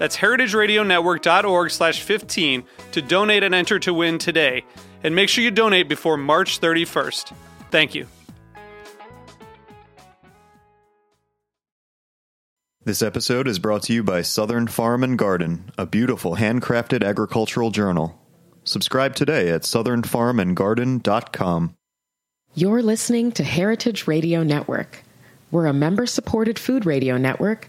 That's heritageradionetwork.org slash 15 to donate and enter to win today. And make sure you donate before March 31st. Thank you. This episode is brought to you by Southern Farm and Garden, a beautiful handcrafted agricultural journal. Subscribe today at southernfarmandgarden.com. You're listening to Heritage Radio Network. We're a member supported food radio network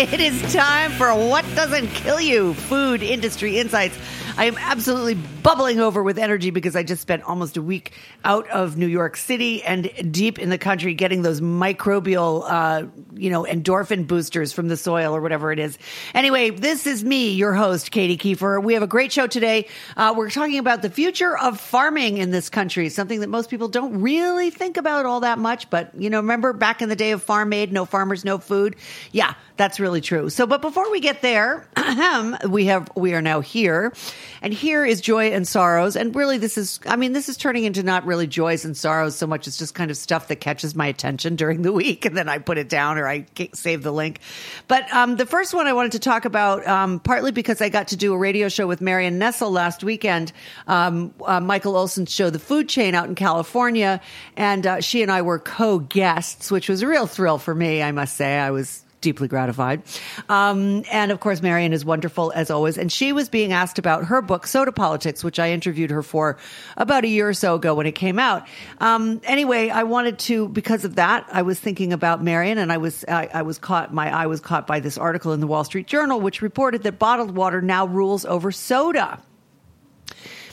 It is time for What Doesn't Kill You Food Industry Insights. I am absolutely bubbling over with energy because I just spent almost a week out of New York City and deep in the country getting those microbial, uh, you know, endorphin boosters from the soil or whatever it is. Anyway, this is me, your host, Katy Keiffer. We have a great show today. Uh, we're talking about the future of farming in this country, something that most people don't really think about all that much. But, you know, remember back in the day of Farm Aid, no farmers, no food? Yeah, that's really true. So, but before we get there, we have, we are now here. And here is joy and sorrows. And really, this is, I mean, this is turning into not really joys and sorrows so much. It's just kind of stuff that catches my attention during the week. And then I put it down or I save the link. But um, the first one I wanted to talk about, um, partly because I got to do a radio show with Marion Nestle last weekend, um, uh, Michael Olson's show, The Food Chain, out in California. And uh, she and I were co guests, which was a real thrill for me, I must say. I was deeply gratified. Um, and of course, Marion is wonderful as always. And she was being asked about her book, Soda Politics, which I interviewed her for about a year or so ago when it came out. Um, anyway, I wanted to, because of that, I was thinking about Marion and I was, I, I was caught, my eye was caught by this article in the Wall Street Journal, which reported that bottled water now rules over soda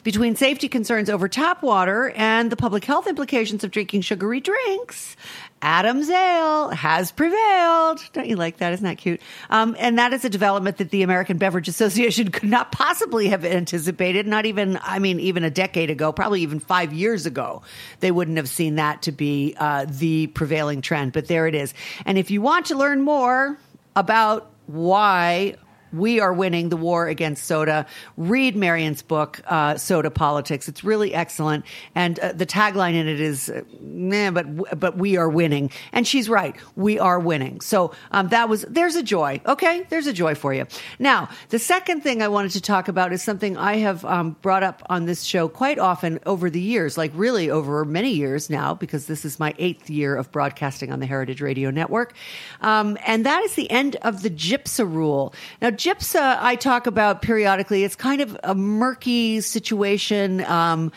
between safety concerns over tap water and the public health implications of drinking sugary drinks, Adam's Ale has prevailed. Don't you like that? Isn't that cute? Um, and that is a development that the American Beverage Association could not possibly have anticipated. Not even, I mean, even a decade ago, probably even five years ago, they wouldn't have seen that to be uh, the prevailing trend. But there it is. And if you want to learn more about why we are winning the war against soda. Read Marion's book, uh, Soda Politics. It's really excellent, and uh, the tagline in it is, uh, "Nah, but but we are winning." And she's right. We are winning. So um, that was there's a joy. Okay, there's a joy for you. Now, the second thing I wanted to talk about is something I have um, brought up on this show quite often over the years, like really over many years now, because this is my eighth year of broadcasting on the Heritage Radio Network, um, and that is the end of the GIPSA rule. Now. GIPSA, I talk about periodically. It's kind of a murky situation. Um,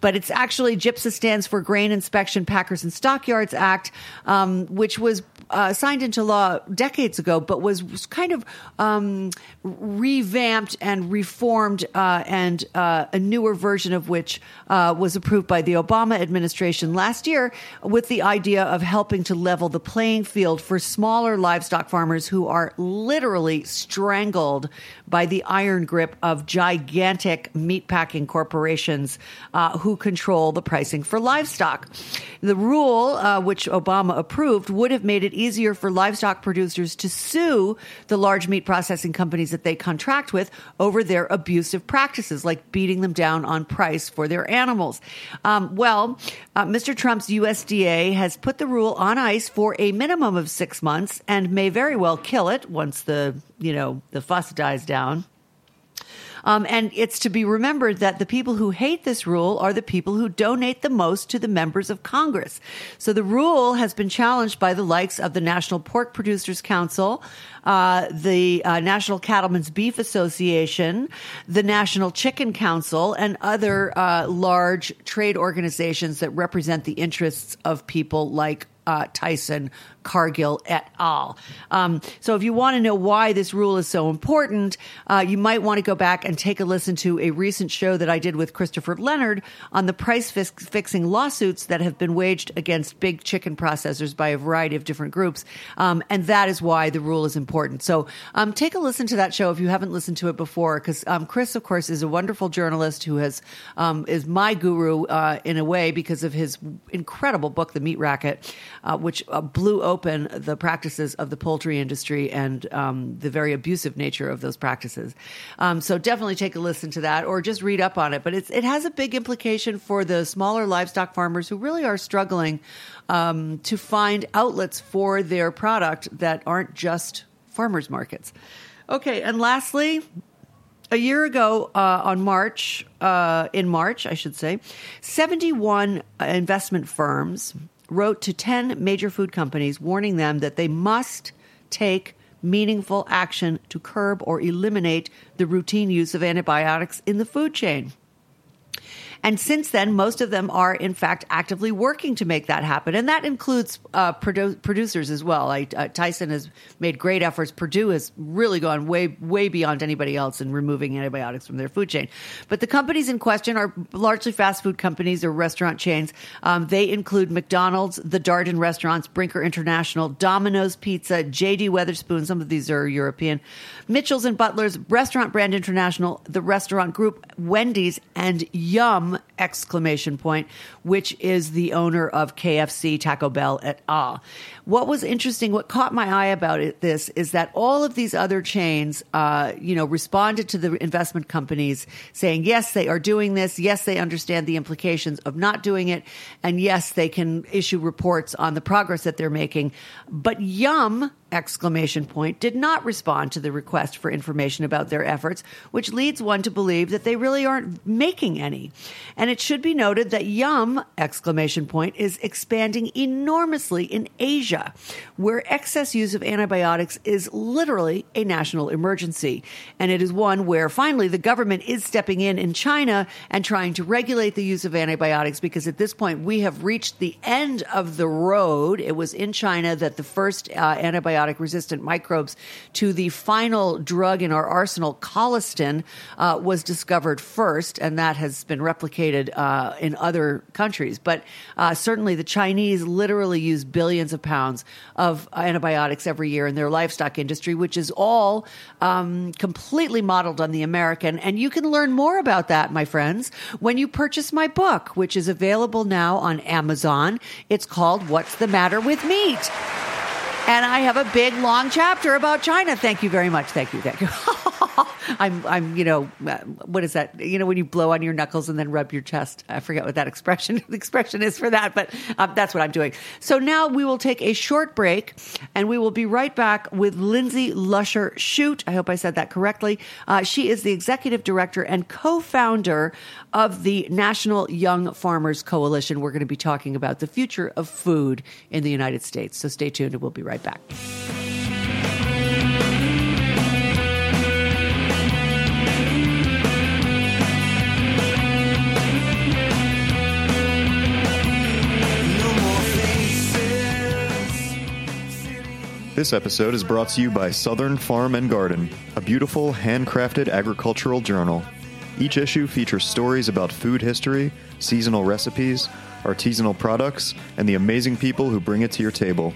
but it's actually GIPSA stands for Grain Inspection Packers and Stockyards Act, um, which was uh, signed into law decades ago, but was, kind of um, revamped and reformed, uh, and uh, a newer version of which uh, was approved by the Obama administration last year, with the idea of helping to level the playing field for smaller livestock farmers who are literally strangled by the iron grip of gigantic meatpacking corporations uh, who control the pricing for livestock. The rule, uh, which Obama approved, would have made it easier for livestock producers to sue the large meat processing companies that they contract with over their abusive practices, like beating them down on price for their animals. Um, well, uh, Mr. Trump's USDA has put the rule on ice for a minimum of six months and may very well kill it once the you know the fuss dies down. Um, and it's to be remembered that the people who hate this rule are the people who donate the most to the members of Congress. So the rule has been challenged by the likes of the National Pork Producers Council, uh, the uh, National Cattlemen's Beef Association, the National Chicken Council, and other uh, large trade organizations that represent the interests of people like uh, Tyson, Cargill et al. Um, so if you want to know why this rule is so important, uh, you might want to go back and take a listen to a recent show that I did with Christopher Leonard on the price fixing lawsuits that have been waged against big chicken processors by a variety of different groups. Um, and that is why the rule is important. So um, take a listen to that show if you haven't listened to it before, because um, Chris, of course, is a wonderful journalist who has um, is my guru uh, in a way because of his incredible book, The Meat Racket, uh, which uh, blew open open the practices of the poultry industry and um, the very abusive nature of those practices. Um, so definitely take a listen to that or just read up on it. But it has a big implication for the smaller livestock farmers who really are struggling um, to find outlets for their product that aren't just farmers markets. Okay, and lastly, a year ago uh, on March, uh, in March, I should say, 71 investment firms wrote to 10 major food companies warning them that they must take meaningful action to curb or eliminate the routine use of antibiotics in the food chain. And since then, most of them are, in fact, actively working to make that happen. And that includes uh, produ- producers as well. I, uh, Tyson has made great efforts. Perdue has really gone way, way beyond anybody else in removing antibiotics from their food chain. But the companies in question are largely fast food companies or restaurant chains. Um, they include McDonald's, the Darden restaurants, Brinker International, Domino's Pizza, JD Wetherspoon. Some of these are European. Mitchell's and Butler's, Restaurant Brand International, the restaurant group, Wendy's, and Yum exclamation point, which is the owner of KFC, Taco Bell et al. What was interesting, what caught my eye about it, this is that all of these other chains, uh, you know, responded to the investment companies saying, yes, they are doing this. Yes, they understand the implications of not doing it. And yes, they can issue reports on the progress that they're making. But Yum, exclamation point, did not respond to the request for information about their efforts, which leads one to believe that they really aren't making any. And it should be noted that Yum, exclamation point, is expanding enormously in Asia, where excess use of antibiotics is literally a national emergency. And it is one where finally the government is stepping in in China and trying to regulate the use of antibiotics because at this point we have reached the end of the road. It was in China that the first uh, antibiotic resistant microbes to the final drug in our arsenal, colistin, uh, was discovered first, and that has been replicated uh, in other countries. But uh, certainly the Chinese literally use billions of pounds of antibiotics every year in their livestock industry, which is all um, completely modeled on the American. And you can learn more about that, my friends, when you purchase my book, which is available now on Amazon. It's called What's the Matter with Meat? And I have a big long chapter about China. Thank you very much. Thank you. Thank you. I'm, I'm, you know, uh, what is that? You know, when you blow on your knuckles and then rub your chest. I forget what that expression the expression is for that, but um, that's what I'm doing. So now we will take a short break, and we will be right back with Lindsay Lusher Shute. I hope I said that correctly. Uh, she is the executive director and co-founder of the National Young Farmers Coalition. We're going to be talking about the future of food in the United States. So stay tuned, and we'll be right back. This episode is brought to you by Southern Farm and Garden, a beautiful handcrafted agricultural journal. Each issue features stories about food history, seasonal recipes, artisanal products, and the amazing people who bring it to your table.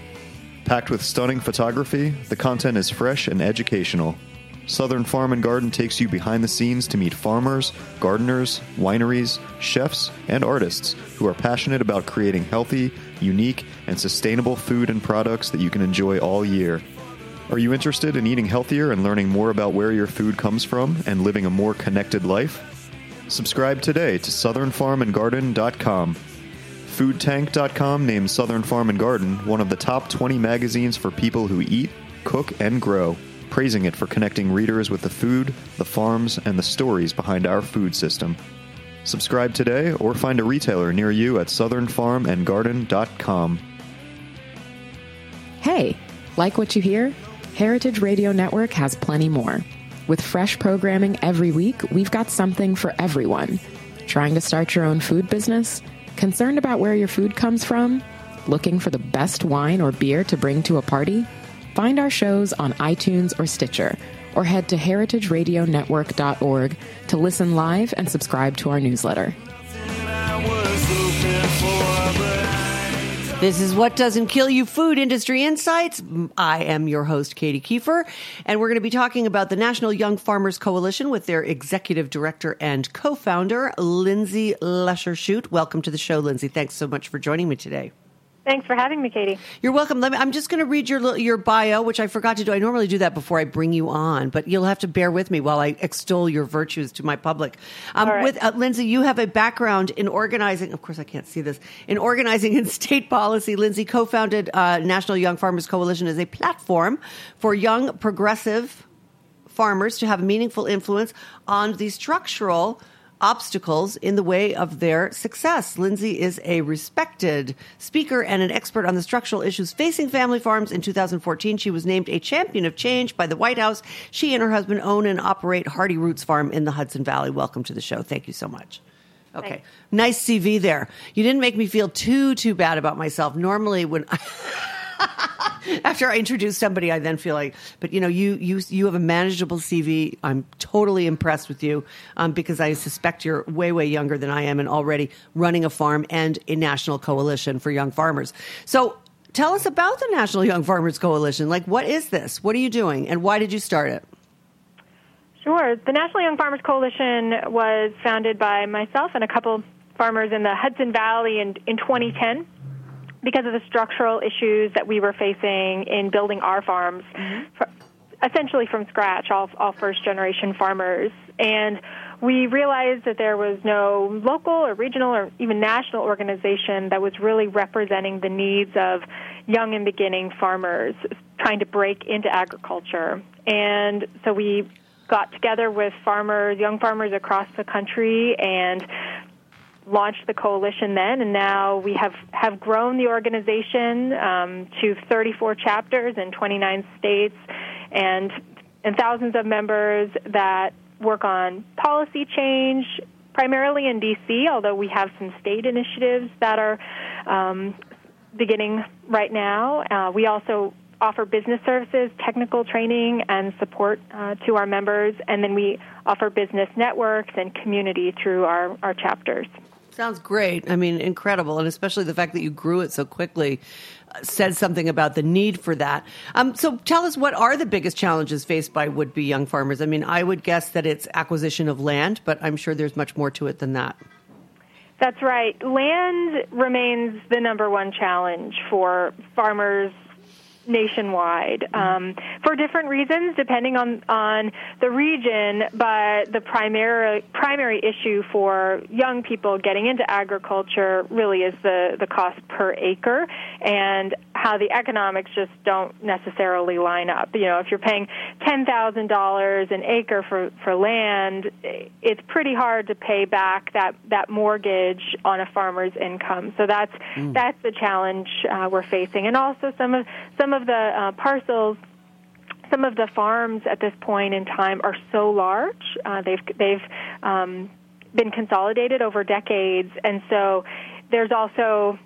Packed with stunning photography, the content is fresh and educational. Southern Farm and Garden takes you behind the scenes to meet farmers, gardeners, wineries, chefs, and artists who are passionate about creating healthy, unique, and sustainable food and products that you can enjoy all year. Are you interested in eating healthier and learning more about where your food comes from and living a more connected life? Subscribe today to southernfarmandgarden.com. Foodtank.com named Southern Farm and Garden one of the top 20 magazines for people who eat, cook, and grow, praising it for connecting readers with the food, the farms, and the stories behind our food system. Subscribe today or find a retailer near you at southernfarmandgarden.com. Hey, like what you hear? Heritage Radio Network has plenty more. With fresh programming every week, we've got something for everyone. Trying to start your own food business? Concerned about where your food comes from? Looking for the best wine or beer to bring to a party? Find our shows on iTunes or Stitcher, or head to heritageradionetwork.org to listen live and subscribe to our newsletter. This is What Doesn't Kill You Food Industry Insights. I am your host, Katy Keiffer, and we're going to be talking about the National Young Farmers Coalition with their executive director and co founder, Lindsay Lusher Welcome to the show, Lindsay. Thanks so much for joining me today. Thanks for having me, Katie. You're welcome. Let me, I'm just going to read your your bio, which I forgot to do. I normally do that before I bring you on, but you'll have to bear with me while I extol your virtues to my public. Um, right. With uh, Lindsay, you have a background in organizing. Of course, I can't see this in organizing and state policy. Lindsay co-founded uh, National Young Farmers Coalition as a platform for young progressive farmers to have a meaningful influence on the structural obstacles in the way of their success. Lindsay is a respected speaker and an expert on the structural issues facing family farms. In 2014, she was named a champion of change by the White House. She and her husband own and operate Hearty Roots Farm in the Hudson Valley. Welcome to the show. Thank you so much. Okay. Thanks. Nice CV there. You didn't make me feel too too bad about myself. Normally when after I introduce somebody, I then feel like, but you know, you you you have a manageable CV. I'm totally impressed with you um, because I suspect you're way way younger than I am, and already running a farm and a national coalition for young farmers. So. Tell us about the National Young Farmers Coalition. Like, what is this? What are you doing? And why did you start it? Sure. The National Young Farmers Coalition was founded by myself and a couple farmers in the Hudson Valley in, in 2010 because of the structural issues that we were facing in building our farms, mm-hmm. for, essentially from scratch, all, all first generation farmers. And we realized that there was no local or regional or even national organization that was really representing the needs of young and beginning farmers trying to break into agriculture. And so we got together with farmers, young farmers across the country, and launched the coalition then, and now we have, have grown the organization um, to 34 chapters in 29 states and, and thousands of members that work on policy change, primarily in D.C., although we have some state initiatives that are um, beginning right now. Uh, we also offer business services, technical training, and support uh, to our members, and then we offer business networks and community through our, our chapters. Sounds great. I mean, incredible. And especially the fact that you grew it so quickly uh, said something about the need for that. Um, so tell us what are the biggest challenges faced by would be young farmers? I mean, I would guess that it's acquisition of land, but I'm sure there's much more to it than that. That's right. Land remains the number one challenge for farmers nationwide um, for different reasons, depending on on the region. But the primary primary issue for young people getting into agriculture really is the the cost per acre and how the economics just don't necessarily line up. You know, if you're paying ten thousand dollars an acre for for land, it's pretty hard to pay back that that mortgage on a farmer's income. So that's mm. that's the challenge uh, we're facing, and also some of some of the uh, parcels some of the farms at this point in time are so large. Uh, they've they've um, been consolidated over decades, and so there's also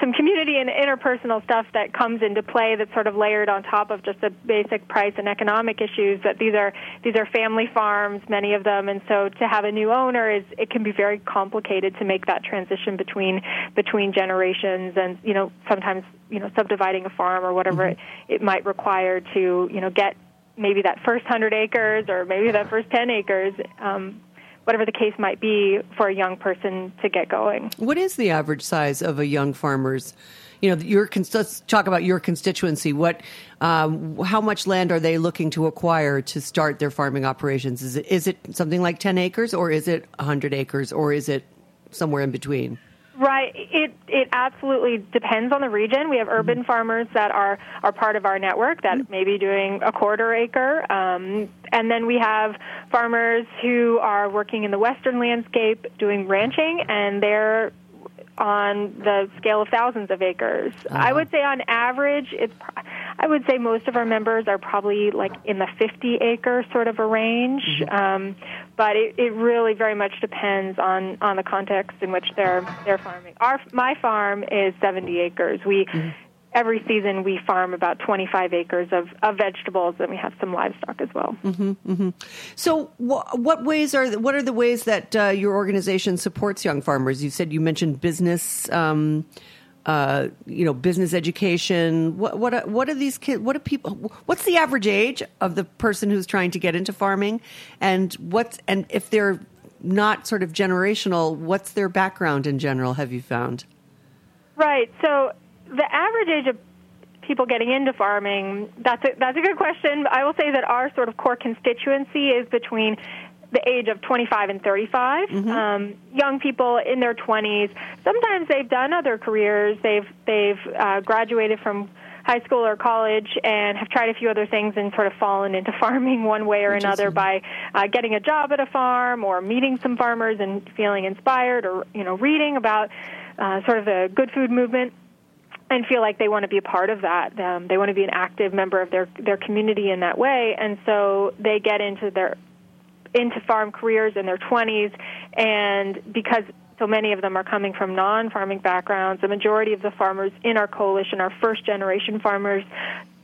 some community and interpersonal stuff that comes into play that's sort of layered on top of just the basic price and economic issues that these are these are family farms many of them and so to have a new owner is it can be very complicated to make that transition between between generations and you know sometimes you know subdividing a farm or whatever mm-hmm. it, it might require to you know get maybe that first 100 acres or maybe that first 10 acres. Um, whatever the case might be for a young person to get going. What is the average size of a young farmer's? You know, your let's talk about your constituency. What, um, how much land are they looking to acquire to start their farming operations? Is it is it something like ten acres, or is it hundred acres, or is it somewhere in between? Right. It it absolutely depends on the region. We have urban mm-hmm. farmers that are are part of our network that mm-hmm. may be doing a quarter acre, um, and then we have farmers who are working in the western landscape doing ranching, and they're on the scale of thousands of acres. Uh-huh. I would say on average, it's. I would say most of our members are probably like in the 50 acre sort of a range, mm-hmm. um, but it, it really very much depends on on the context in which they're they're farming. Our my farm is 70 acres. We mm-hmm every season we farm about 25 acres of, of vegetables and we have some livestock as well. Mm-hmm, mm-hmm. So wh- what ways are what are the ways that uh, your organization supports young farmers? You said you mentioned business um, uh, you know, business education. What what are, what are these kids? What are people? What's the average age of the person who's trying to get into farming, and what's and if they're not sort of generational, what's their background in general? Have you found? Right. So the average age of people getting into farming, that's a, that's a good question. I will say that our sort of core constituency is between the age of 25 and 35. Mm-hmm. Um, young people in their 20s. Sometimes they've done other careers. They've they've uh, graduated from high school or college and have tried a few other things and sort of fallen into farming one way or another by uh, getting a job at a farm or meeting some farmers and feeling inspired or you know reading about uh, sort of the good food movement and feel like they want to be a part of that. Um, they want to be an active member of their their community in that way, and so they get into their into farm careers in their 20s, and because so many of them are coming from non-farming backgrounds, the majority of the farmers in our coalition are first-generation farmers.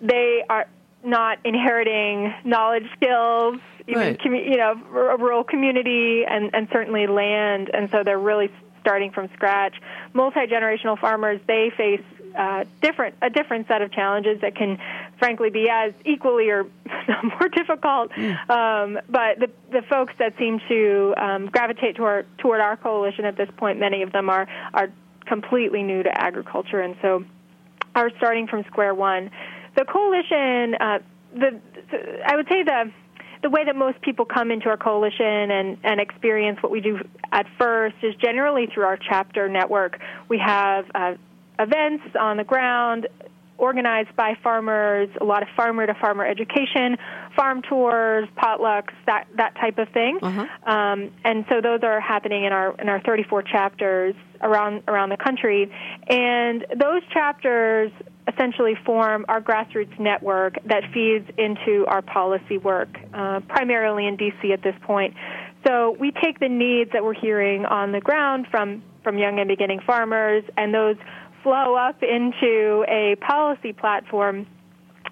They are not inheriting knowledge, skills, even right. commu- you know, a rural community, and and certainly land, and so they're really starting from scratch. Multi generational farmers they face uh, different a different set of challenges that can, frankly, be as equally or more difficult. Mm. Um, but the the folks that seem to um, gravitate toward toward our coalition at this point, many of them are are completely new to agriculture, and so are starting from square one. The coalition, uh, the, the I would say the the way that most people come into our coalition and, and experience what we do at first is generally through our chapter network. We have uh, events on the ground organized by farmers, a lot of farmer to farmer education, farm tours, potlucks, that that type of thing. Uh-huh. Um, and so those are happening in our in our 34 chapters around around the country. And those chapters essentially form our grassroots network that feeds into our policy work, uh, primarily in DC at this point. So we take the needs that we're hearing on the ground from from young and beginning farmers, and those flow up into a policy platform.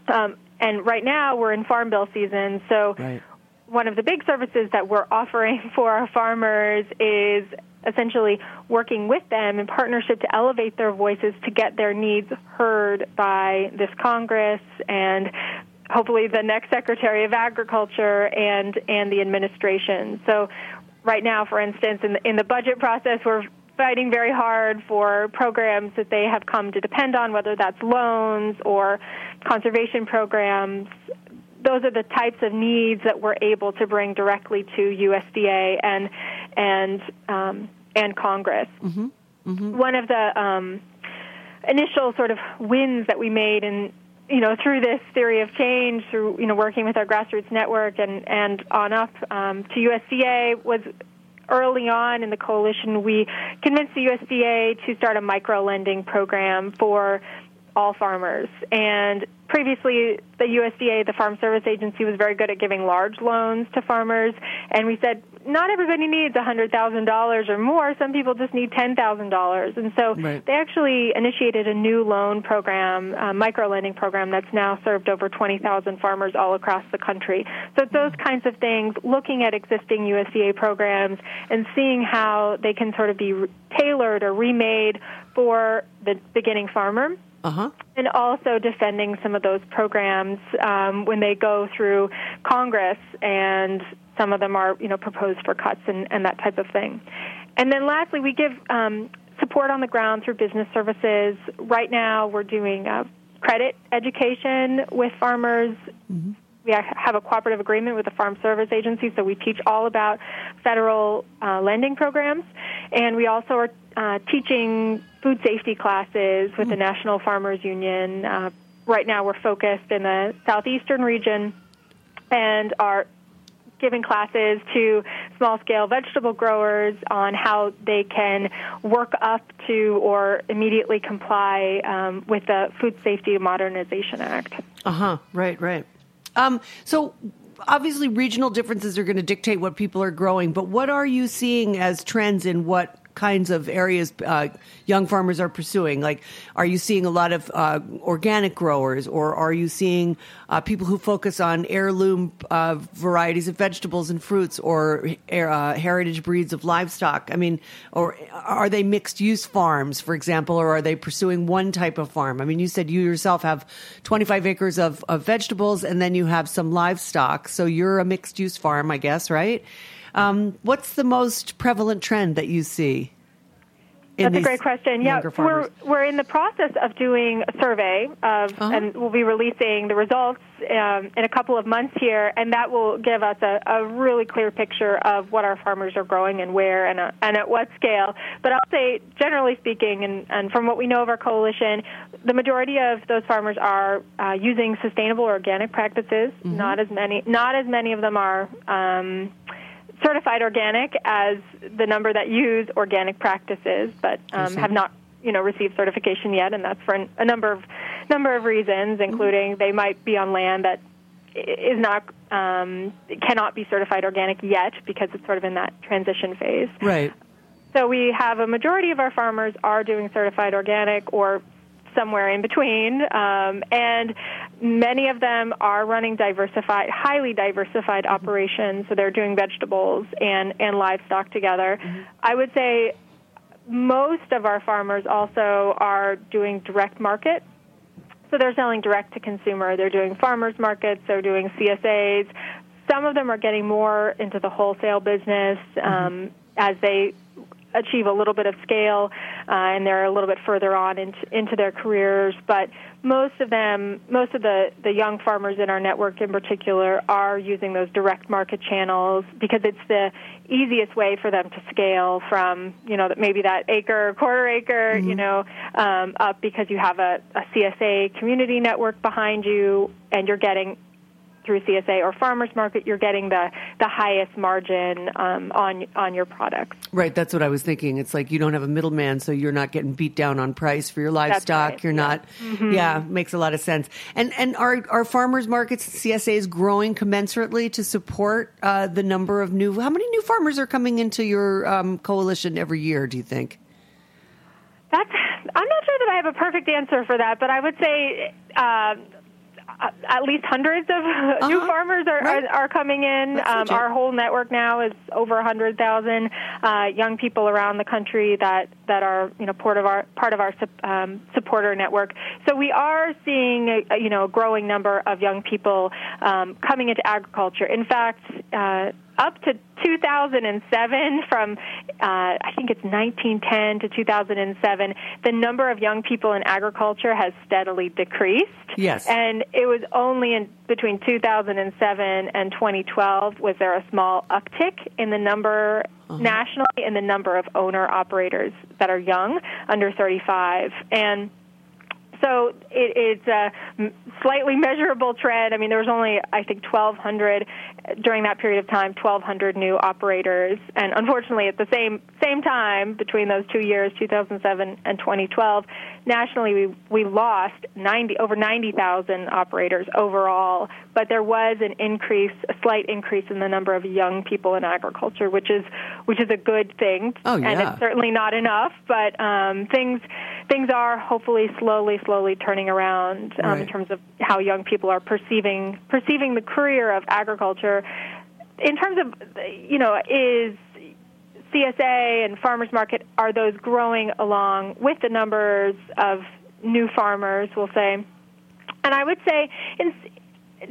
Um, and right now we're in farm bill season, so right. one of the big services that we're offering for our farmers is essentially working with them in partnership to elevate their voices to get their needs heard by this Congress and hopefully the next Secretary of Agriculture and and the administration. So right now, for instance, in the, in the budget process, we're fighting very hard for programs that they have come to depend on, whether that's loans or conservation programs. Those are the types of needs that we're able to bring directly to USDA and and um, and Congress. Mm-hmm. Mm-hmm. One of the um, initial sort of wins that we made in you know through this theory of change through you know working with our grassroots network and and on up um, to USDA was early on in the coalition, we convinced the USDA to start a micro lending program for all farmers. And previously, the USDA, the Farm Service Agency, was very good at giving large loans to farmers. And we said, not everybody needs $100,000 or more. Some people just need $10,000. And so right. they actually initiated a new loan program, a micro lending program that's now served over 20,000 farmers all across the country. So it's those kinds of things, looking at existing USDA programs and seeing how they can sort of be tailored or remade for the beginning farmer Uh-huh. And also defending some of those programs um, when they go through Congress, and some of them are, you know, proposed for cuts and, and that type of thing. And then lastly, we give um, support on the ground through business services. Right now, we're doing uh, credit education with farmers. Mm-hmm. We have a cooperative agreement with the Farm Service Agency, so we teach all about federal uh, lending programs. And we also are uh, teaching food safety classes with the mm. National Farmers Union. Uh, right now, we're focused in the southeastern region and are giving classes to small scale vegetable growers on how they can work up to or immediately comply um, with the Food Safety Modernization Act. Uh huh, right, right. Um, so, obviously, regional differences are going to dictate what people are growing, but what are you seeing as trends in what kinds of areas uh, young farmers are pursuing? Like, are you seeing a lot of uh, organic growers, or are you seeing uh, people who focus on heirloom uh, varieties of vegetables and fruits, or uh, heritage breeds of livestock? I mean, or are they mixed use farms, for example, or are they pursuing one type of farm? I mean, you said you yourself have 25 acres of, of vegetables, and then you have some livestock, so you're a mixed use farm, I guess, right? Um, what's the most prevalent trend that you see? That's a great question. Yeah, we're we're in the process of doing a survey of, uh-huh. and we'll be releasing the results um, in a couple of months here, and that will give us a, a really clear picture of what our farmers are growing and where and, uh, and at what scale. But I'll say, generally speaking, and, and from what we know of our coalition, the majority of those farmers are uh, using sustainable organic practices. Mm-hmm. Not as many. Not as many of them are. Um, certified organic as the number that use organic practices, but um, have not you know received certification yet, and that's for an, a number of number of reasons, mm-hmm. including they might be on land that is not um, cannot be certified organic yet because it's sort of in that transition phase. Right. So we have a majority of our farmers are doing certified organic or somewhere in between. Um, and many of them are running diversified, highly diversified mm-hmm. operations. So they're doing vegetables and, and livestock together. Mm-hmm. I would say most of our farmers also are doing direct market. So they're selling direct to consumer. They're doing farmers markets. They're doing CSAs. Some of them are getting more into the wholesale business mm-hmm. um, mm-hmm. as they achieve a little bit of scale uh, and they're a little bit further on into, into their careers. But most of them, most of the, the young farmers in our network in particular are using those direct market channels because it's the easiest way for them to scale from, you know, maybe that acre, quarter acre, mm-hmm. you know, um, up because you have a, a CSA community network behind you and you're getting through CSA or farmers market, you're getting the the highest margin um, on on your products. Right, that's what I was thinking. It's like you don't have a middleman, so you're not getting beat down on price for your livestock. Right. You're yeah. not. Mm-hmm. Yeah, makes a lot of sense. And and are are farmers markets and CSAs growing commensurately to support uh, the number of new? How many new farmers are coming into your um, coalition every year? Do you think? That's. I'm not sure that I have a perfect answer for that, but I would say. Uh, uh, at least hundreds of uh-huh. new farmers are, right. are, are coming in. Um, our whole network now is over a hundred thousand uh, young people around the country that that are you know part of our part of our um, supporter network. So we are seeing a, you know a growing number of young people um, coming into agriculture. In fact. Uh, up to 2007 from uh, I think it's 1910 to 2007 the number of young people in agriculture has steadily decreased. Yes. And it was only in between 2007 and 2012 was there a small uptick in the number uh-huh. nationally in the number of owner operators that are young under 35 and so it, it's a slightly measurable trend. I mean, there was only, I think, 1,200 during that period of time, 1,200 new operators, and unfortunately, at the same same time between those two years, 2007 and 2012, nationally we we lost 90 over 90,000 operators overall. But there was an increase, a slight increase in the number of young people in agriculture, which is which is a good thing. Oh yeah. And it's certainly not enough, but um, things things are hopefully slowly, slowly turning around um, right. in terms of how young people are perceiving perceiving the career of agriculture. In terms of, you know, is CSA and farmers market are those growing along with the numbers of new farmers, we'll say. And I would say, in,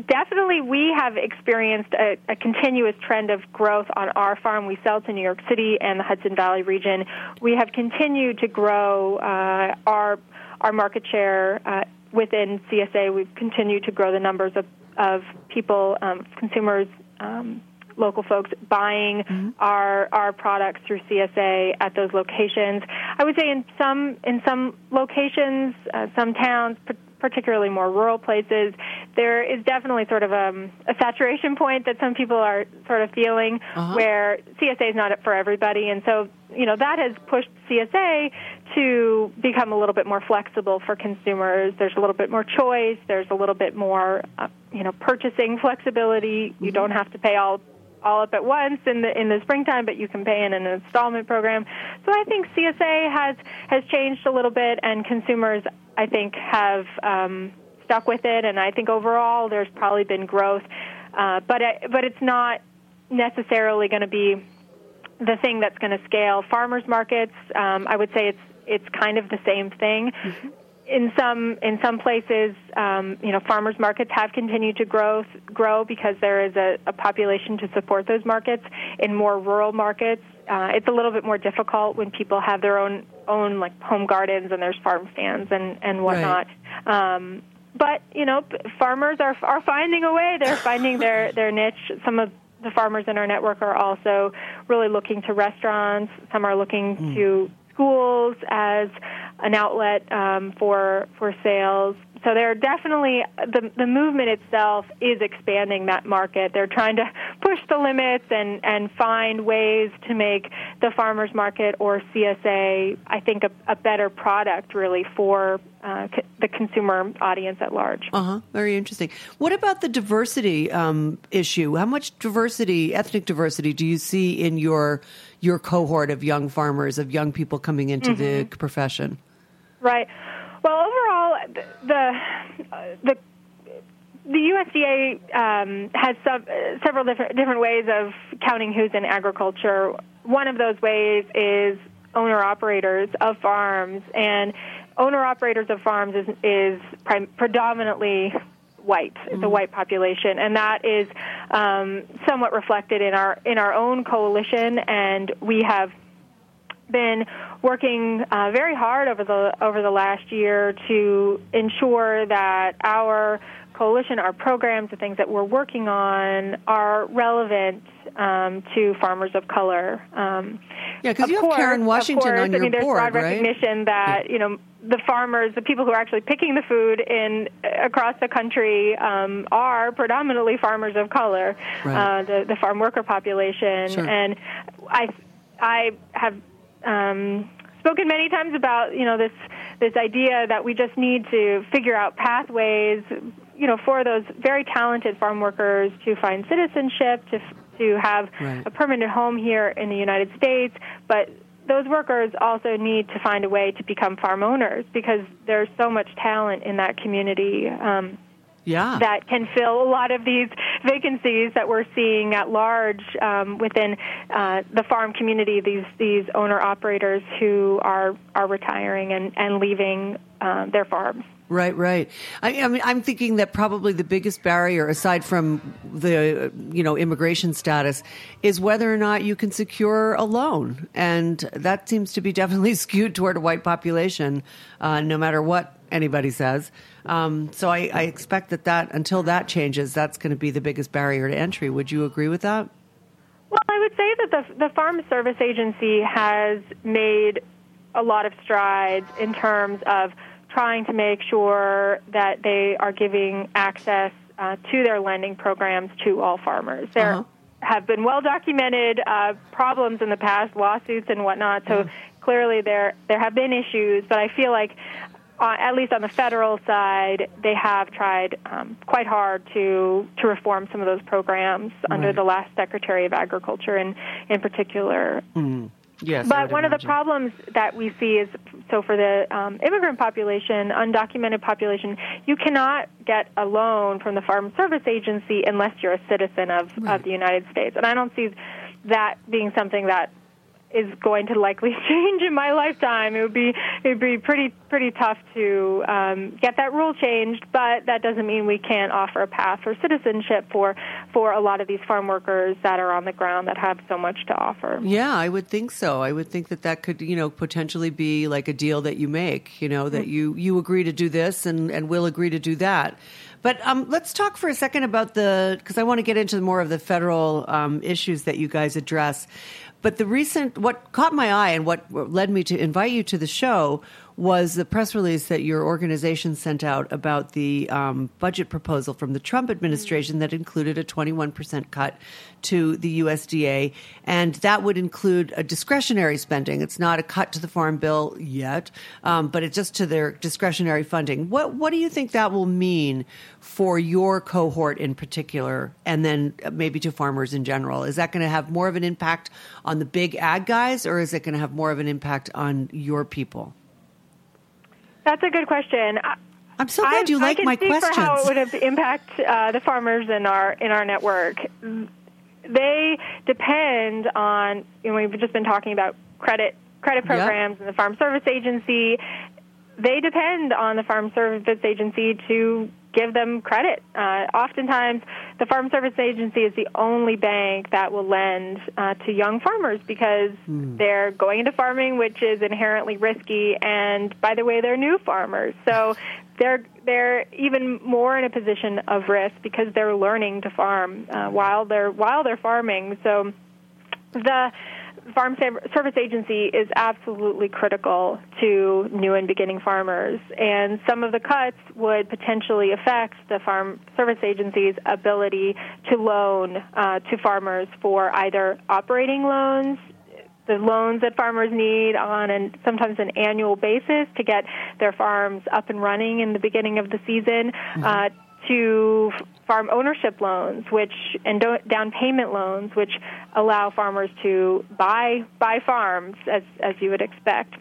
definitely, we have experienced a, a, continuous trend of growth on our farm. We sell to New York City and the Hudson Valley region. We have continued to grow uh, our our market share uh, within CSA. We've continued to grow the numbers of of people, um, consumers. Um, local folks buying mm-hmm. our our products through CSA at those locations. I would say in some in some locations, uh, some towns, particularly more rural places, there is definitely sort of a, um, a saturation point that some people are sort of feeling uh-huh. where CSA is not for everybody. And so, you know, that has pushed CSA to become a little bit more flexible for consumers. There's a little bit more choice. There's a little bit more, uh, you know, purchasing flexibility. Mm-hmm. You don't have to pay all all up at once in the in the springtime, but you can pay in an installment program. So I think CSA has has changed a little bit, and consumers I think have um, stuck with it, and I think overall there's probably been growth, uh, but it, but it's not necessarily going to be the thing that's going to scale. Farmers markets, um, I would say it's it's kind of the same thing. Mm-hmm. In some in some places, um, you know, farmers markets have continued to grow grow because there is a, a population to support those markets. In more rural markets, uh, it's a little bit more difficult when people have their own own like home gardens and there's farm stands and and whatnot. Right. Um, but you know, farmers are are finding a way. They're finding their their niche. Some of the farmers in our network are also really looking to restaurants. Some are looking mm. to schools as an outlet um, for for sales so they're definitely the the movement itself is expanding that market. They're trying to push the limits and and find ways to make the farmers market or CSA, I think, a, a better product really for uh, c- the consumer audience at large. Uh huh. Very interesting. What about the diversity um, issue? How much diversity, ethnic diversity, do you see in your your cohort of young farmers, of young people coming into mm-hmm. the profession? Right. Well, overall, the the the USDA um, has sub, several different different ways of counting who's in agriculture. One of those ways is owner operators of farms, and owner operators of farms is is prim- predominantly white. It's mm-hmm. a white population, and that is um, somewhat reflected in our in our own coalition. And we have been working uh, very hard over the over the last year to ensure that our coalition, our programs, the things that we're working on are relevant um, to farmers of color. Um, yeah, because you have Karen Washington course, on your I mean, there's board, broad recognition that you know the farmers, the people who are actually picking the food in across the country, um, are predominantly farmers of color, right. uh, the, the farm worker population, sure. and I I have um, spoken many times about you know this this idea that we just need to figure out pathways you know for those very talented farm workers to find citizenship to to have right. a permanent home here in the United States but those workers also need to find a way to become farm owners because there's so much talent in that community um, yeah. that can fill a lot of these vacancies that we're seeing at large um, within uh, the farm community. These these owner operators who are are retiring and and leaving uh, their farms. Right, right. I, I, mean, I'm thinking that probably the biggest barrier, aside from the you know immigration status, is whether or not you can secure a loan, and that seems to be definitely skewed toward a white population, uh, no matter what anybody says. Um, so I, I expect that that until that changes, that's going to be the biggest barrier to entry. Would you agree with that? Well, I would say that the the Farm Service Agency has made a lot of strides in terms of trying to make sure that they are giving access uh, to their lending programs to all farmers. There uh-huh. have been well documented uh, problems in the past, lawsuits and whatnot. So mm. clearly there there have been issues, but I feel like uh, at least on the federal side, they have tried um, quite hard to to reform some of those programs right. under the last Secretary of Agriculture, in in particular. Mm. Yes, but one imagine. of the problems that we see is so for the um, immigrant population, undocumented population, you cannot get a loan from the Farm Service Agency unless you're a citizen of, right. of the United States. And I don't see that being something that is going to likely change in my lifetime. It would be it would be pretty pretty tough to um, get that rule changed, but that doesn't mean we can't offer a path for citizenship for for a lot of these farm workers that are on the ground that have so much to offer. Yeah, I would think so. I would think that that could you know potentially be like a deal that you make. You know that mm-hmm. you you agree to do this and and we'll agree to do that. But um, let's talk for a second about the because I want to get into more of the federal um, issues that you guys address. But the recent, what caught my eye and what led me to invite you to the show was the press release that your organization sent out about the um, budget proposal from the Trump administration that included a 21% cut to the USDA. And that would include a discretionary spending. It's not a cut to the farm bill yet, um, but it's just to their discretionary funding. What, what do you think that will mean for your cohort in particular, and then maybe to farmers in general? Is that going to have more of an impact on the big ag guys, or is it going to have more of an impact on your people? That's a good question. I'm so glad I, you like my questions. For how it would impact uh, the farmers in our in our network. They depend on. You know, we've just been talking about credit credit programs yep. and the Farm Service Agency. They depend on the Farm Service Agency to give them credit. Uh, oftentimes, the Farm Service Agency is the only bank that will lend uh, to young farmers because mm. they're going into farming, which is inherently risky, and by the way, they're new farmers, so they're they're even more in a position of risk because they're learning to farm uh, while they're while they're farming. So the Farm Service Agency is absolutely critical to new and beginning farmers, and some of the cuts would potentially affect the Farm Service Agency's ability to loan uh, to farmers for either operating loans, the loans that farmers need on and sometimes an annual basis to get their farms up and running in the beginning of the season. Mm-hmm. Uh, to farm ownership loans, which and down payment loans, which allow farmers to buy buy farms as as you would expect.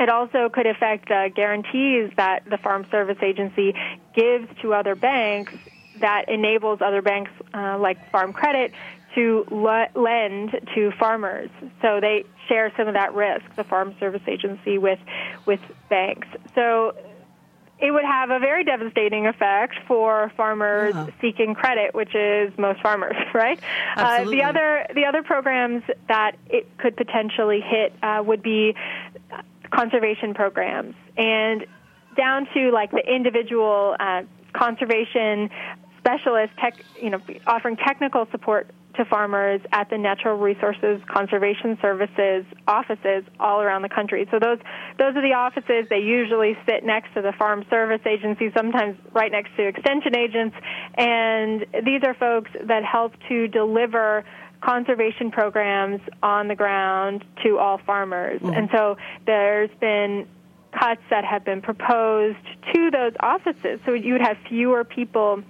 It also could affect uh, guarantees that the Farm Service Agency gives to other banks that enables other banks uh, like Farm Credit to le- lend to farmers. So they share some of that risk, the Farm Service Agency with with banks. So it would have a very devastating effect for farmers yeah. seeking credit, which is most farmers, right? Uh, the other the other programs that it could potentially hit uh, would be conservation programs, and down to like the individual uh, conservation specialist, tech, you know, offering technical support to farmers at the Natural Resources Conservation Services offices all around the country. So those those are the offices. They usually sit next to the Farm Service Agency, sometimes right next to extension agents, and these are folks that help to deliver conservation programs on the ground to all farmers. Mm-hmm. And so there's been cuts that have been proposed to those offices. So you would have fewer people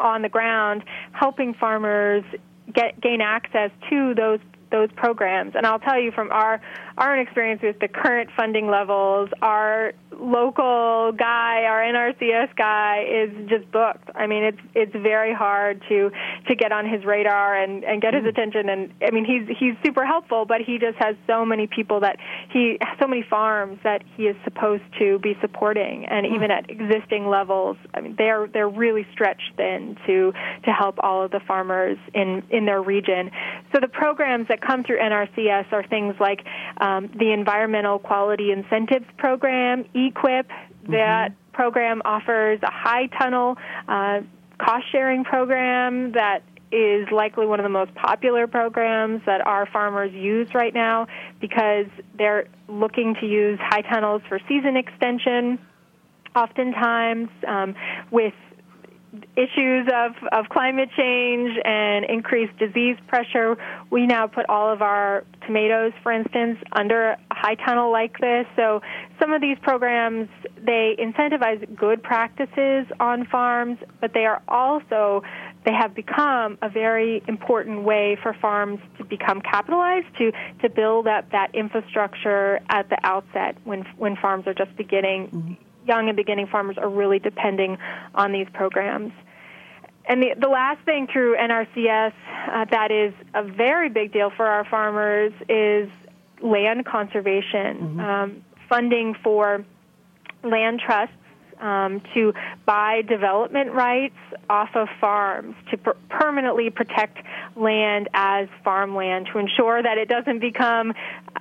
on the ground helping farmers get gain access to those those programs. And I'll tell you from our our own experience with the current funding levels, our local guy, our NRCS guy, is just booked. I mean, it's it's very hard to to get on his radar and and get his mm. attention. And I mean, he's he's super helpful, but he just has so many people that he so many farms that he is supposed to be supporting, and mm. even at existing levels, I mean, they're they're really stretched thin to to help all of the farmers in in their region. So the programs that come through NRCS are things like um, the Environmental Quality Incentives Program, EQIP. Mm-hmm. That program offers a high tunnel uh, cost sharing program that is likely one of the most popular programs that our farmers use right now because they're looking to use high tunnels for season extension. Oftentimes, um, with issues of, of climate change and increased disease pressure, we now put all of our tomatoes, for instance, under a high tunnel like this. So some of these programs, they incentivize good practices on farms, but they are also they have become a very important way for farms to become capitalized to to build up that infrastructure at the outset when when farms are just beginning mm-hmm young and beginning farmers are really depending on these programs. and the, the last thing through NRCS uh, that is a very big deal for our farmers is land conservation, mm-hmm. um, funding for land trusts um, to buy development rights off of farms to per- permanently protect land as farmland to ensure that it doesn't become,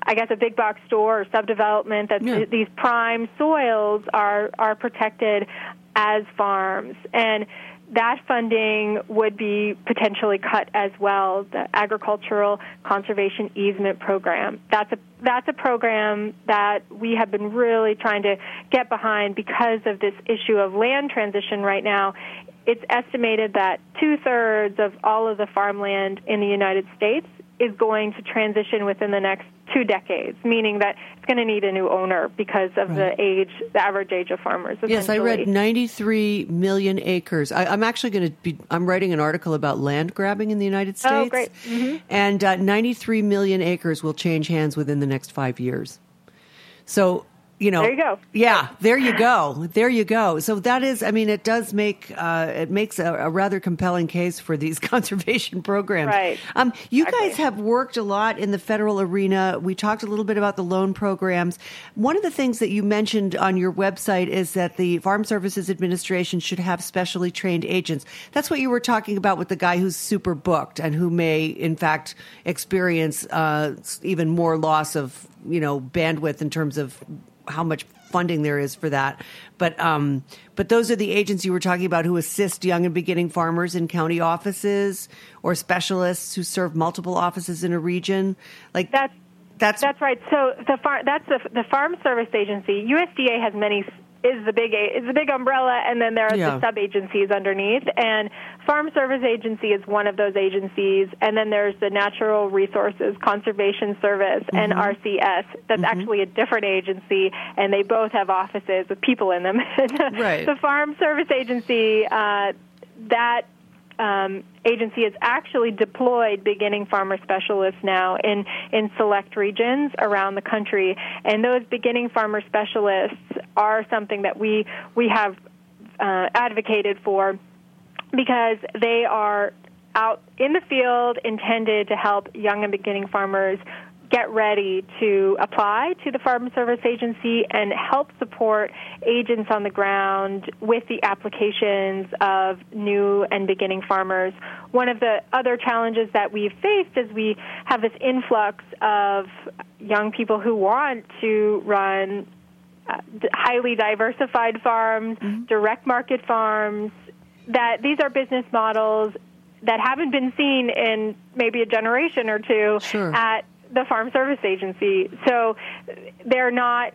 I guess, a big box store or subdevelopment. That yeah. th- these prime soils are are protected as farms and that funding would be potentially cut as well. The agricultural conservation easement program. That's a that's a program that we have been really trying to get behind because of this issue of land transition right now. It's estimated that two thirds of all of the farmland in the United States is going to transition within the next two decades, meaning that it's going to need a new owner because of right. the age, the average age of farmers. Yes, I read 93 million acres. I, am actually going to be. I'm writing an article about land grabbing in the United oh, States. Oh, great! Mm-hmm. And uh, 93 million acres will change hands within the next five years. So you know there you go. yeah there you go. There you go. So that is i mean it does make uh, it makes a, a, rather compelling case for these conservation programs. Right. Um, you exactly. guys have worked a lot in the federal arena. We talked a little bit about the loan programs. One of the things that you mentioned on your website is that the farm services administration should have specially trained agents. That's what you were talking about with the guy who's super booked and who may in fact experience uh, even more loss of you know bandwidth in terms of how much funding there is for that. But um, but those are the agents you were talking about who assist young and beginning farmers in county offices or specialists who serve multiple offices in a region. Like that's that's that's right. So the far, that's the the Farm Service Agency. USDA has many is the big is the big umbrella, and then there are yeah. the sub agencies underneath. And Farm Service Agency is one of those agencies, and then there's the Natural Resources Conservation Service mm-hmm. NRCS. That's mm-hmm. actually a different agency, and they both have offices with people in them. right. The Farm Service Agency uh, that um, agency has actually deployed beginning farmer specialists now in, in select regions around the country. And those beginning farmer specialists are something that we, we have uh, advocated for because they are out in the field intended to help young and beginning farmers get ready to apply to the Farm Service Agency and help support agents on the ground with the applications of new and beginning farmers. One of the other challenges that we've faced is we have this influx of young people who want to run uh, highly diversified farms, mm-hmm. direct market farms, that these are business models that haven't been seen in maybe a generation or two sure. at the Farm Service Agency. So they're not.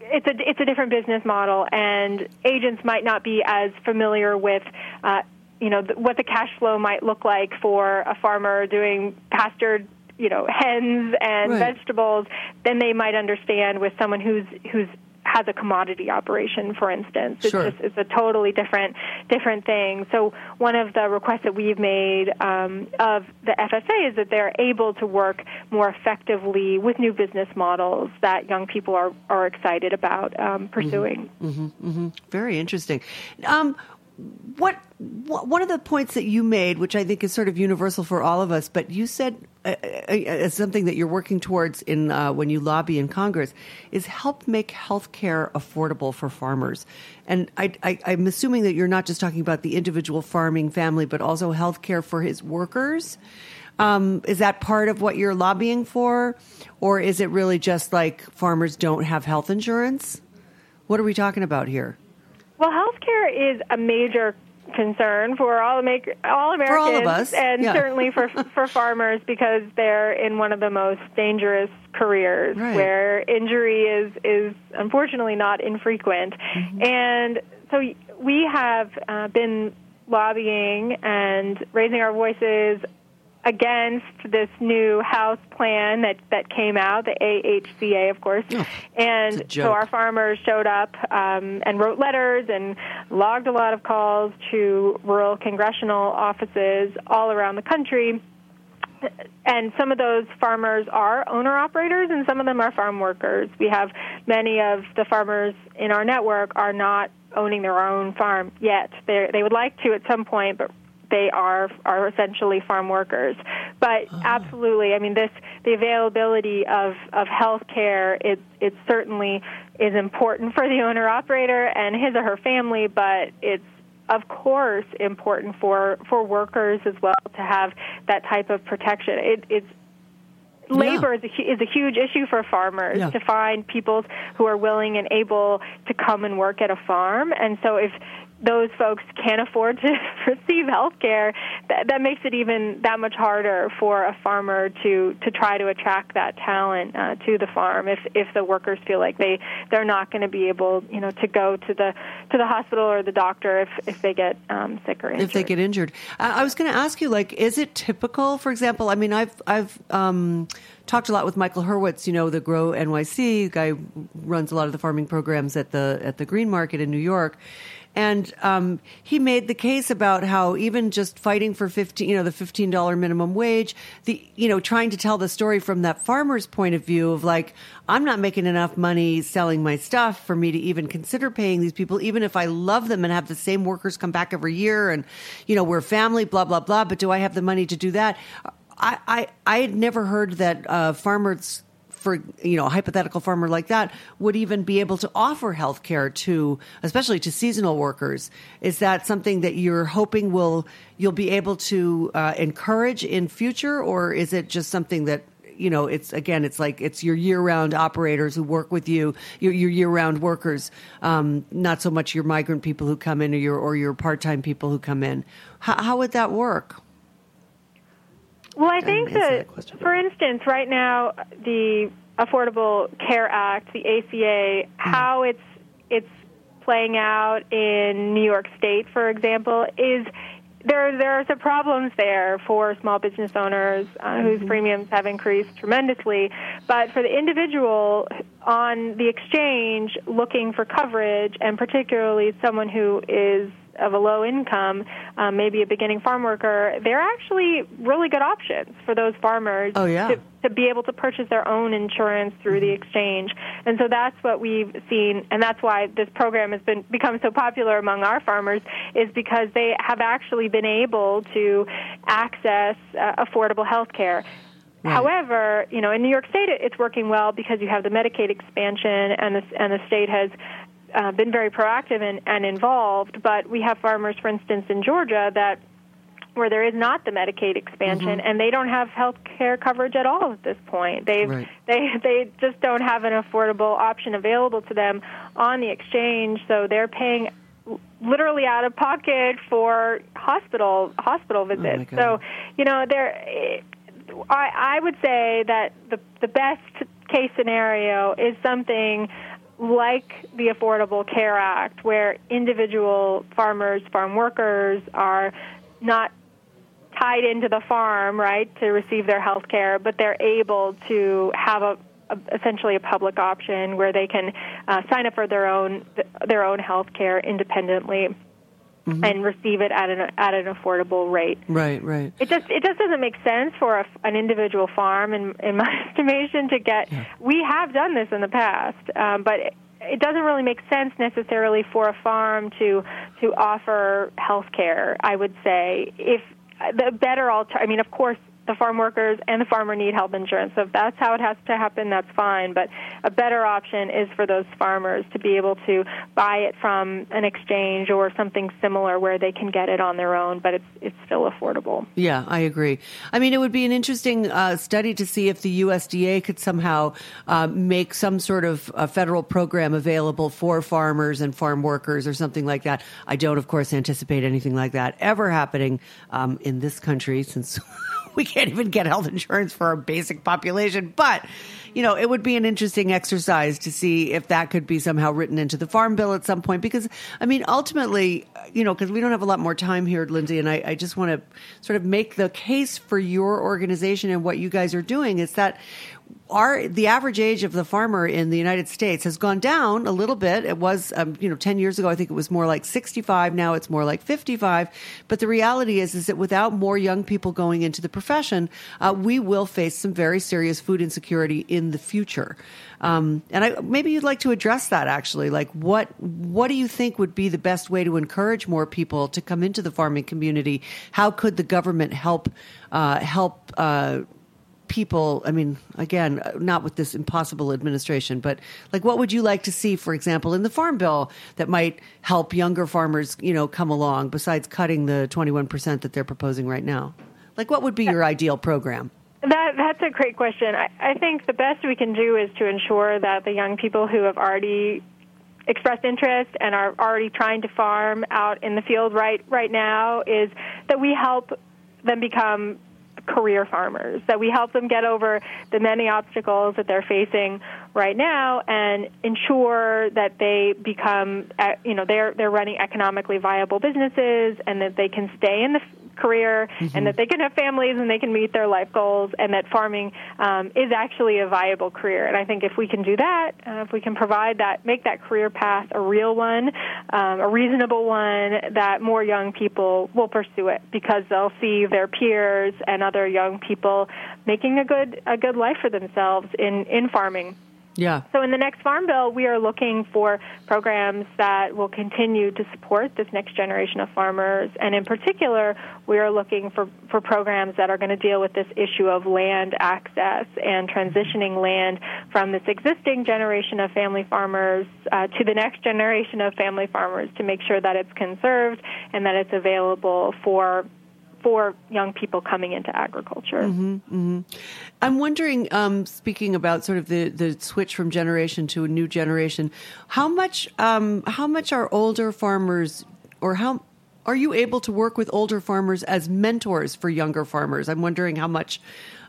It's a it's a different business model, and agents might not be as familiar with. Uh, you know what the cash flow might look like for a farmer doing pastured you know hens and right. vegetables then they might understand with someone who's who's has a commodity operation, for instance. It's sure. just it's a totally different different thing. So one of the requests that we've made um, of the FSA is that they're able to work more effectively with new business models that young people are are excited about um, pursuing. Mm-hmm. Mm-hmm. Mm-hmm. Very interesting. Um, what one of the points that you made, which I think is sort of universal for all of us, but you said uh, uh, as something that you're working towards in uh, when you lobby in Congress, is help make health care affordable for farmers. And I, I, I'm assuming that you're not just talking about the individual farming family, but also health care for his workers. Um, is that part of what you're lobbying for, or is it really just like farmers don't have health insurance? What are we talking about here? Well, healthcare is a major concern for all, Amer- all Americans, all of us. and yeah. certainly for for farmers because they're in one of the most dangerous careers right. where injury is is unfortunately not infrequent, mm-hmm. and so we have uh, been lobbying and raising our voices against this new House plan that that came out, the AHCA, of course. Oh, and so our farmers showed up um, and wrote letters and logged a lot of calls to rural congressional offices all around the country. And some of those farmers are owner operators, and some of them are farm workers. We have many of the farmers in our network are not owning their own farm yet. They they would like to at some point, but they are are essentially farm workers. But oh. absolutely, I mean, this the availability of of health care it it certainly is important for the owner operator and his or her family, but it's of course important for for workers as well to have that type of protection. It, it's labor yeah. is, a, is a huge issue for farmers yeah. to find people who are willing and able to come and work at a farm. And so if those folks can't afford to receive health care, that, that makes it even that much harder for a farmer to, to try to attract that talent uh, to the farm if, if the workers feel like they, they're not going to be able, you know, to go to the, to the hospital or the doctor if, if they get um, sick or injured. If they get injured. I was going to ask you, like, is it typical, for example, I mean, I've, I've, um, talked a lot with Michael Hurwitz, you know, the Grow NYC guy runs a lot of the farming programs at the at the Green Market in New York. And um, he made the case about how even just fighting for fifteen, you know, the fifteen dollar minimum wage, the you know, trying to tell the story from that farmer's point of view of like, I'm not making enough money selling my stuff for me to even consider paying these people, even if I love them and have the same workers come back every year, and you know, we're family, blah blah blah. But do I have the money to do that? I I, I had never heard that uh, farmers for you know a hypothetical farmer like that would even be able to offer health care to especially to seasonal workers. Is that something that you're hoping will you'll be able to uh, encourage in future? Or is it just something that you know it's again it's like it's your year-round operators who work with you your, your year-round workers um, not so much your migrant people who come in or your or your part-time people who come in. How, how would that work well, I think that, that for instance, right now the Affordable Care Act, the ACA, mm-hmm. how it's it's playing out in New York State, for example, is there there are some problems there for small business owners uh, whose mm-hmm. premiums have increased tremendously. But for the individual on the exchange looking for coverage, and particularly someone who is of a low income, um, maybe a beginning farm worker, they're actually really good options for those farmers oh, yeah. to, to be able to purchase their own insurance through the exchange. And so that's what we've seen, and that's why this program has been become so popular among our farmers, is because they have actually been able to access uh, affordable health care. Right. However, you know, in New York State, it's working well because you have the Medicaid expansion, and the and the state has uh, been very proactive and, and involved, but we have farmers, for instance, in Georgia that where there is not the Medicaid expansion, mm-hmm. and they don't have health care coverage at all at this point. They right. they they just don't have an affordable option available to them on the exchange, so they're paying literally out of pocket for hospital hospital oh, visits. Oh so, you know, there. I I would say that the the best case scenario is something like the Affordable Care Act, where individual farmers, farm workers are not tied into the farm, right, to receive their health care, but they're able to have a, essentially a public option where they can uh, sign up for their own their own health care independently. Mm-hmm. and receive it at an at an affordable rate. Right, right. It just it just doesn't make sense for a, an individual farm, in in my estimation, to get. Yeah. We have done this in the past, um, but. It, it doesn't really make sense necessarily for a farm to to offer health care. I would say if the better alter. I mean, of course, the farm workers and the farmer need health insurance. So if that's how it has to happen, that's fine. But a better option is for those farmers to be able to buy it from an exchange or something similar where they can get it on their own, but it's it's still affordable. Yeah, I agree. I mean, it would be an interesting uh, study to see if the USDA could somehow uh, make some sort of a federal program available for farmers and farm workers or something like that. I don't, of course, anticipate anything like that ever happening um, in this country since. we can't even get health insurance for our basic population. But, you know, it would be an interesting exercise to see if that could be somehow written into the farm bill at some point. Because, I mean, ultimately, you know, because we don't have a lot more time here, Lindsay, and I, I just want to sort of make the case for your organization and what you guys are doing is that our the average age of the farmer in the United States has gone down a little bit. It was, um, you know, ten years ago, I think it was more like sixty-five. Now it's more like fifty-five. But the reality is, is that without more young people going into the profession, uh, we will face some very serious food insecurity in the future. Um, and I, maybe you'd like to address that actually. Like, what what do you think would be the best way to encourage more people to come into the farming community? How could the government help uh, help? Uh, people i mean again uh, not with this impossible administration but like what would you like to see for example in the farm bill that might help younger farmers you know come along besides cutting the 21% that they're proposing right now like what would be your ideal program that that's a great question. I, I think the best we can do is to ensure that the young people who have already expressed interest and are already trying to farm out in the field right right now is that we help them become career farmers. That we help them get over the many obstacles that they're facing right now and ensure that they become uh, you know they're they're running economically viable businesses and that they can stay in the career mm-hmm. and that they can have families and they can meet their life goals and that farming um, is actually a viable career. And I think if we can do that, uh, if we can provide that, make that career path a real one, um, a reasonable one, that more young people will pursue it because they'll see their peers and other young people making a good a good life for themselves in in farming. Yeah. So in the next Farm Bill, we are looking for programs that will continue to support this next generation of farmers. And in particular, we are looking for, for programs that are going to deal with this issue of land access and transitioning land from this existing generation of family farmers uh, to the next generation of family farmers to make sure that it's conserved and that it's available for for young people coming into agriculture. Mm-hmm, mm-hmm. I'm wondering, um, speaking about sort of the, the switch from generation to a new generation, how much um, how much are older farmers, or how are you able to work with older farmers as mentors for younger farmers? I'm wondering how much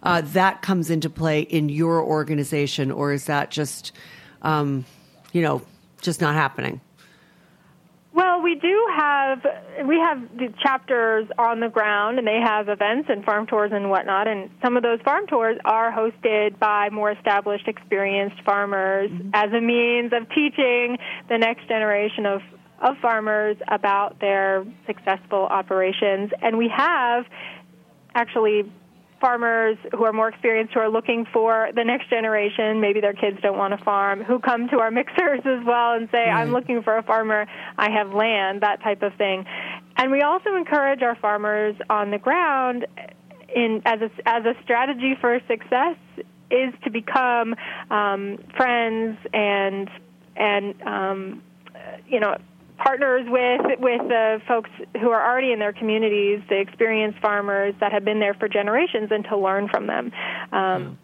uh, that comes into play in your organization, or is that just, um, you know, just not happening? Well, we do have we have the chapters on the ground, and they have events and farm tours and whatnot. And some of those farm tours are hosted by more established, experienced farmers mm-hmm. as a means of teaching the next generation of of farmers about their successful operations. And we have actually farmers who are more experienced who are looking for the next generation. Maybe their kids don't want to farm who come to our mixers as well and say i'm looking for a farmer. I have land that type of thing. And we also encourage our farmers on the ground in as a as a strategy for success is to become um, friends and and um, you know partners with with the folks who are already in their communities, the experienced farmers that have been there for generations, and to learn from them. Um,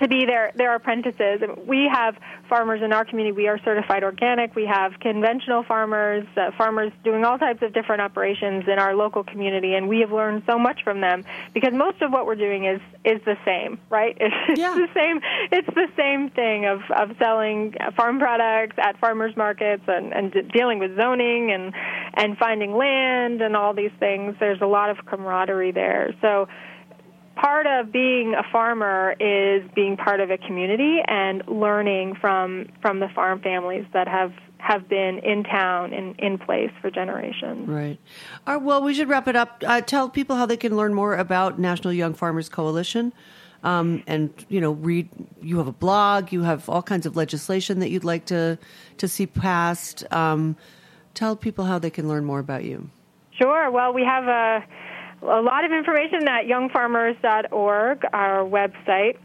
to be their their apprentices. We have farmers in our community. We are certified organic. We have conventional farmers, uh, farmers doing all types of different operations in our local community, and we have learned so much from them because most of what we're doing is is the same, right? It's, yeah. the same. It's the same thing of of selling farm products at farmers markets and and dealing with zoning and and finding land and all these things. There's a lot of camaraderie there. So part of being a farmer is being part of a community and learning from from the farm families that have have been in town and in place for generations. Right. Right well, we should wrap it up. Uh, tell people how they can learn more about National Young Farmers Coalition. Um, and you know, read. You have a blog. You have all kinds of legislation that you'd like to to see passed. Um, tell people how they can learn more about you. Sure. Well, we have a a lot of information at youngfarmers.org, our website.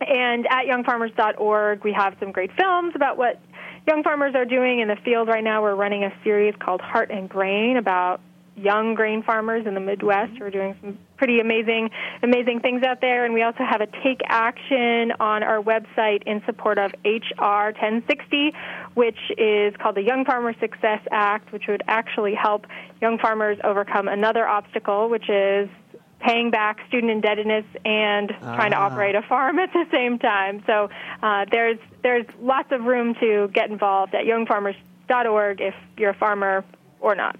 And at youngfarmers.org, we have some great films about what young farmers are doing in the field right now. We're running a series called Heart and Grain about young grain farmers in the Midwest who are doing some pretty amazing, amazing things out there. And we also have a take action on our website in support of HR 1060, which is called the Young Farmer Success Act, which would actually help young farmers overcome another obstacle, which is paying back student indebtedness and trying to ah. operate a farm at the same time. So uh, there's there's lots of room to get involved at youngfarmers.org if you're a farmer or not.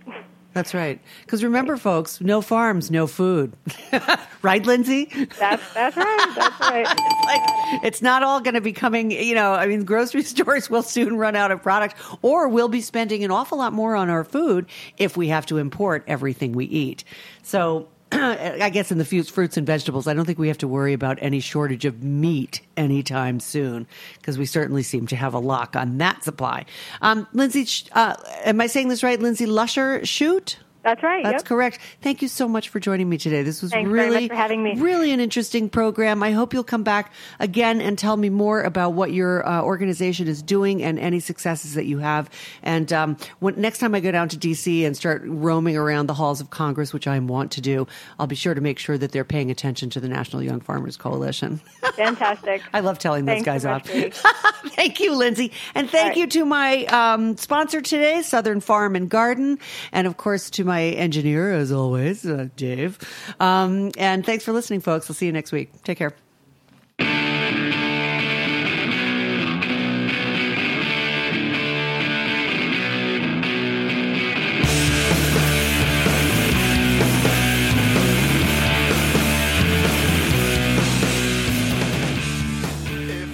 That's right. Because remember, folks, no farms, no food. right, Lindsay? That's that's right. That's right. it's, like, it's not all going to be coming. You know, I mean, grocery stores will soon run out of product, or we'll be spending an awful lot more on our food if we have to import everything we eat. So I guess in the fruits and vegetables, I don't think we have to worry about any shortage of meat anytime soon because we certainly seem to have a lock on that supply. Um, Lindsay, uh, am I saying this right? Lindsay Lusher, Shute. That's right. That's yep. correct. Thank you so much for joining me today. This was Thanks really, very much for having me. really an interesting program. I hope you'll come back again and tell me more about what your uh, organization is doing and any successes that you have. And um, when, next time I go down to DC and start roaming around the halls of Congress, which I want to do, I'll be sure to make sure that they're paying attention to the National Young Farmers Coalition. Fantastic. I love telling those guys so off. thank you, Lindsay. And thank right. you to my um, sponsor today, Southern Farm and Garden. And of course, to my engineer, as always, uh, Dave. Um, and thanks for listening, folks. We'll see you next week. Take care.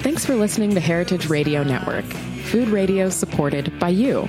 Thanks for listening to Heritage Radio Network, food radio supported by you.